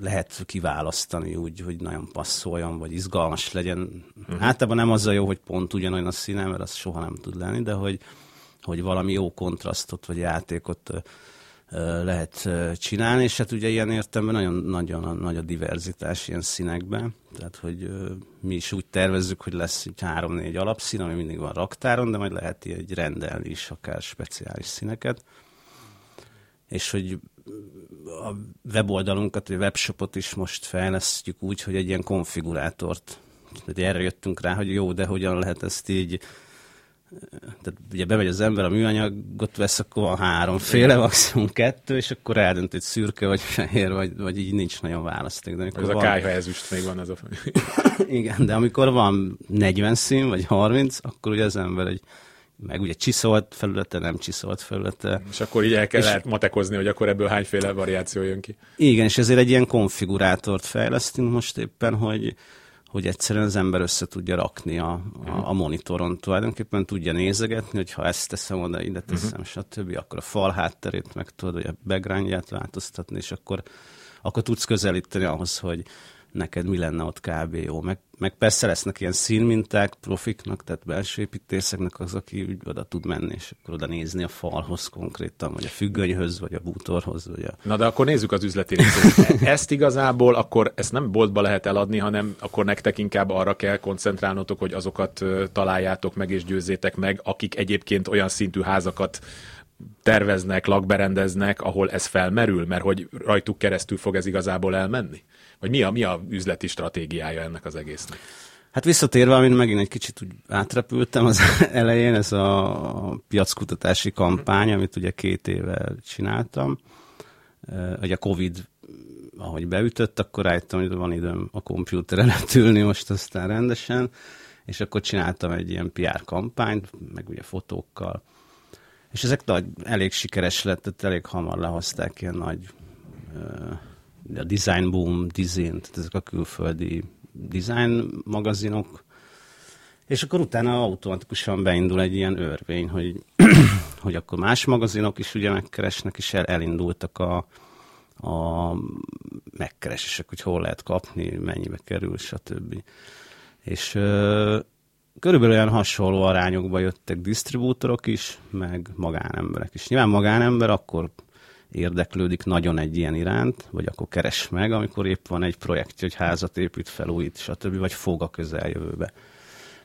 lehet kiválasztani úgy, hogy nagyon passzoljon, vagy izgalmas legyen. Uh-huh. Általában nem az a jó, hogy pont ugyanolyan a színe, mert az soha nem tud lenni, de hogy, hogy valami jó kontrasztot, vagy játékot lehet csinálni, és hát ugye ilyen értelemben nagyon, nagyon nagy a diverzitás ilyen színekben, tehát hogy mi is úgy tervezzük, hogy lesz egy három-négy alapszín, ami mindig van raktáron, de majd lehet így rendelni is akár speciális színeket, és hogy a weboldalunkat, vagy a webshopot is most fejlesztjük úgy, hogy egy ilyen konfigurátort. Tehát erre jöttünk rá, hogy jó, de hogyan lehet ezt így tehát ugye bemegy az ember, a műanyagot vesz, akkor van háromféle, maximum kettő, és akkor eldönt, hogy szürke, vagy fehér, vagy, vagy így nincs nagyon választék. De ez van... a kájha ezüst még van az a Igen, de amikor van 40 szín, vagy 30, akkor ugye az ember egy meg ugye csiszolt felülete, nem csiszolt felülete. És akkor így el kell és, lehet matekozni, hogy akkor ebből hányféle variáció jön ki. Igen, és ezért egy ilyen konfigurátort fejlesztünk most éppen, hogy, hogy egyszerűen az ember össze tudja rakni a, a, a monitoron. Tulajdonképpen tudja nézegetni, hogy ha ezt teszem oda, ide teszem, uh-huh. stb., akkor a fal hátterét meg tudod, vagy a backgroundját változtatni, és akkor, akkor tudsz közelíteni ahhoz, hogy neked mi lenne ott kb. jó. Meg, meg persze lesznek ilyen színminták profiknak, tehát belső építészeknek az, aki úgy oda tud menni, és akkor oda nézni a falhoz konkrétan, vagy a függönyhöz, vagy a bútorhoz. Vagy a... Na de akkor nézzük az üzleti részét. Ezt igazából akkor ezt nem boltba lehet eladni, hanem akkor nektek inkább arra kell koncentrálnotok, hogy azokat találjátok meg és győzzétek meg, akik egyébként olyan szintű házakat terveznek, lakberendeznek, ahol ez felmerül, mert hogy rajtuk keresztül fog ez igazából elmenni? Vagy mi a, mi a üzleti stratégiája ennek az egésznek? Hát visszatérve, amin megint egy kicsit úgy átrepültem az elején, ez a piackutatási kampány, amit ugye két éve csináltam. Ugye a Covid, ahogy beütött, akkor rájöttem, hogy van időm a kompjúteren ülni most aztán rendesen, és akkor csináltam egy ilyen PR kampányt, meg ugye fotókkal, és ezek nagy, elég sikeres lett, tehát elég hamar lehozták ilyen nagy a Design Boom, Design, tehát ezek a külföldi design magazinok, és akkor utána automatikusan beindul egy ilyen örvény, hogy, hogy akkor más magazinok is ugye megkeresnek, és el, elindultak a, a megkeresések, hogy hol lehet kapni, mennyibe kerül, stb. És ö, körülbelül olyan hasonló arányokba jöttek disztribútorok is, meg magánemberek is. Nyilván magánember akkor érdeklődik nagyon egy ilyen iránt, vagy akkor keres meg, amikor épp van egy projektje, hogy házat épít, felújít, stb., vagy fog a közeljövőbe.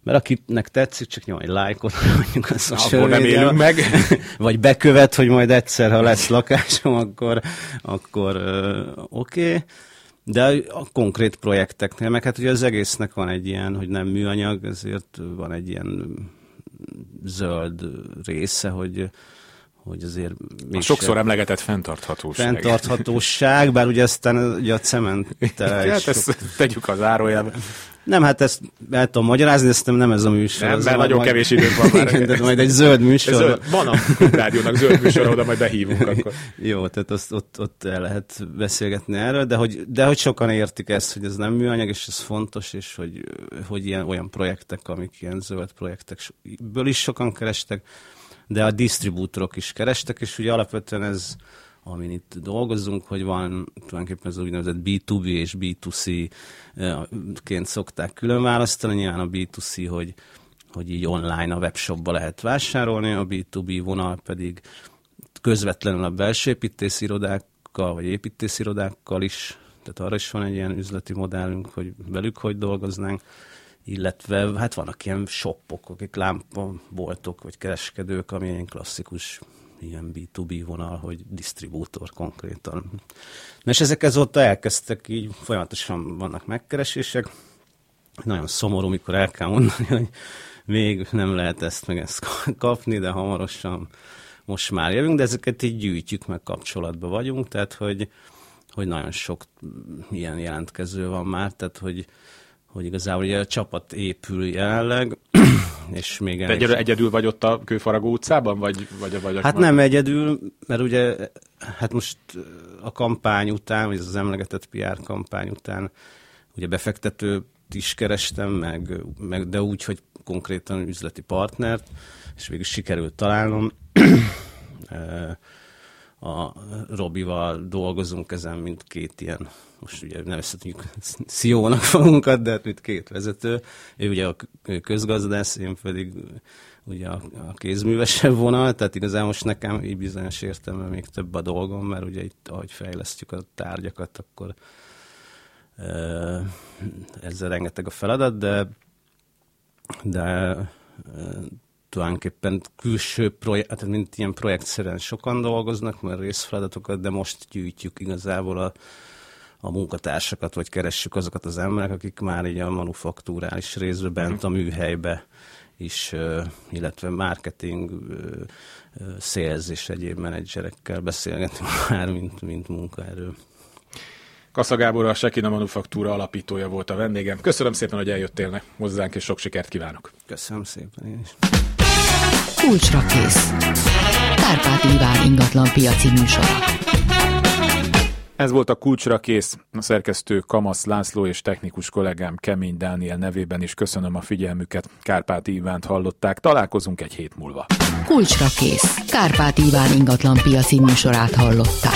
mert akinek tetszik, csak nyomj egy lájkot, mondjuk a social nem élünk meg. vagy bekövet, hogy majd egyszer, ha lesz lakásom, akkor, akkor oké. Okay. De a konkrét projekteknél, meg hát ugye az egésznek van egy ilyen, hogy nem műanyag, ezért van egy ilyen zöld része, hogy hogy azért... A sokszor emlegetett fenntarthatóság. Fenntarthatóság, bár ugye aztán ugye a cement... hát ezt tegyük az árójelbe. Nem, hát ezt el tudom magyarázni, ezt nem ez a műsor. Nem, mert nagyon majd... kevés időnk van már. Igen, de majd egy zöld műsor. Zöld, van a rádiónak zöld műsor, oda majd behívunk akkor. Jó, tehát azt, ott, ott el lehet beszélgetni erről, de hogy, de hogy sokan értik ezt, hogy ez nem műanyag, és ez fontos, és hogy, hogy ilyen olyan projektek, amik ilyen zöld projektekből is sokan kerestek, de a disztribútorok is kerestek, és ugye alapvetően ez, amin itt dolgozunk, hogy van tulajdonképpen az úgynevezett B2B és B2C-ként szokták külön választani. Nyilván a B2C, hogy, hogy így online a webshopba lehet vásárolni, a B2B vonal pedig közvetlenül a belső építészirodákkal, vagy építészirodákkal is, tehát arra is van egy ilyen üzleti modellünk, hogy velük hogy dolgoznánk illetve hát vannak ilyen shopok, akik lámpaboltok, vagy kereskedők, ami ilyen klasszikus ilyen B2B vonal, hogy disztribútor konkrétan. Na és ezek azóta elkezdtek így, folyamatosan vannak megkeresések. Nagyon szomorú, mikor el kell mondani, hogy még nem lehet ezt meg ezt kapni, de hamarosan most már jövünk, de ezeket így gyűjtjük, meg kapcsolatban vagyunk, tehát hogy, hogy nagyon sok ilyen jelentkező van már, tehát hogy hogy igazából ugye a csapat épül jelenleg, és még... Te egyedül, egyedül vagy ott a Kőfaragó utcában, vagy, vagy, vagy Hát nem egyedül, mert ugye, hát most a kampány után, vagy az emlegetett PR kampány után, ugye befektetőt is kerestem, meg, meg de úgy, hogy konkrétan üzleti partnert, és végül sikerült találnom. a Robival dolgozunk ezen, mint két ilyen, most ugye nevezhetjük CEO-nak magunkat, de hát mint két vezető. Ő ugye a közgazdász, én pedig ugye a, a kézművesebb vonal, tehát igazából most nekem így bizonyos értelme még több a dolgom, mert ugye itt, ahogy fejlesztjük a tárgyakat, akkor ezzel rengeteg a feladat, de de tulajdonképpen külső projekt, hát mint ilyen projektszerűen sokan dolgoznak, mert részfeladatokat, de most gyűjtjük igazából a, a munkatársakat, vagy keressük azokat az emberek, akik már így a manufaktúrális részben bent a műhelybe is, illetve marketing, sales és egyéb menedzserekkel beszélgetünk már, mint, mint munkaerő. Kassa Gábor, a Sekina Manufaktúra alapítója volt a vendégem. Köszönöm szépen, hogy eljöttél hozzánk, és sok sikert kívánok. Köszönöm szépen én is. Kulcsra kész. Kárpát Iván ingatlan piaci műsora. Ez volt a Kulcsra kész. A szerkesztő Kamasz László és technikus kollégám Kemény Dániel nevében is köszönöm a figyelmüket. Kárpát Ivánt hallották. Találkozunk egy hét múlva. Kulcsra kész. Kárpát Iván ingatlan piaci műsorát hallották.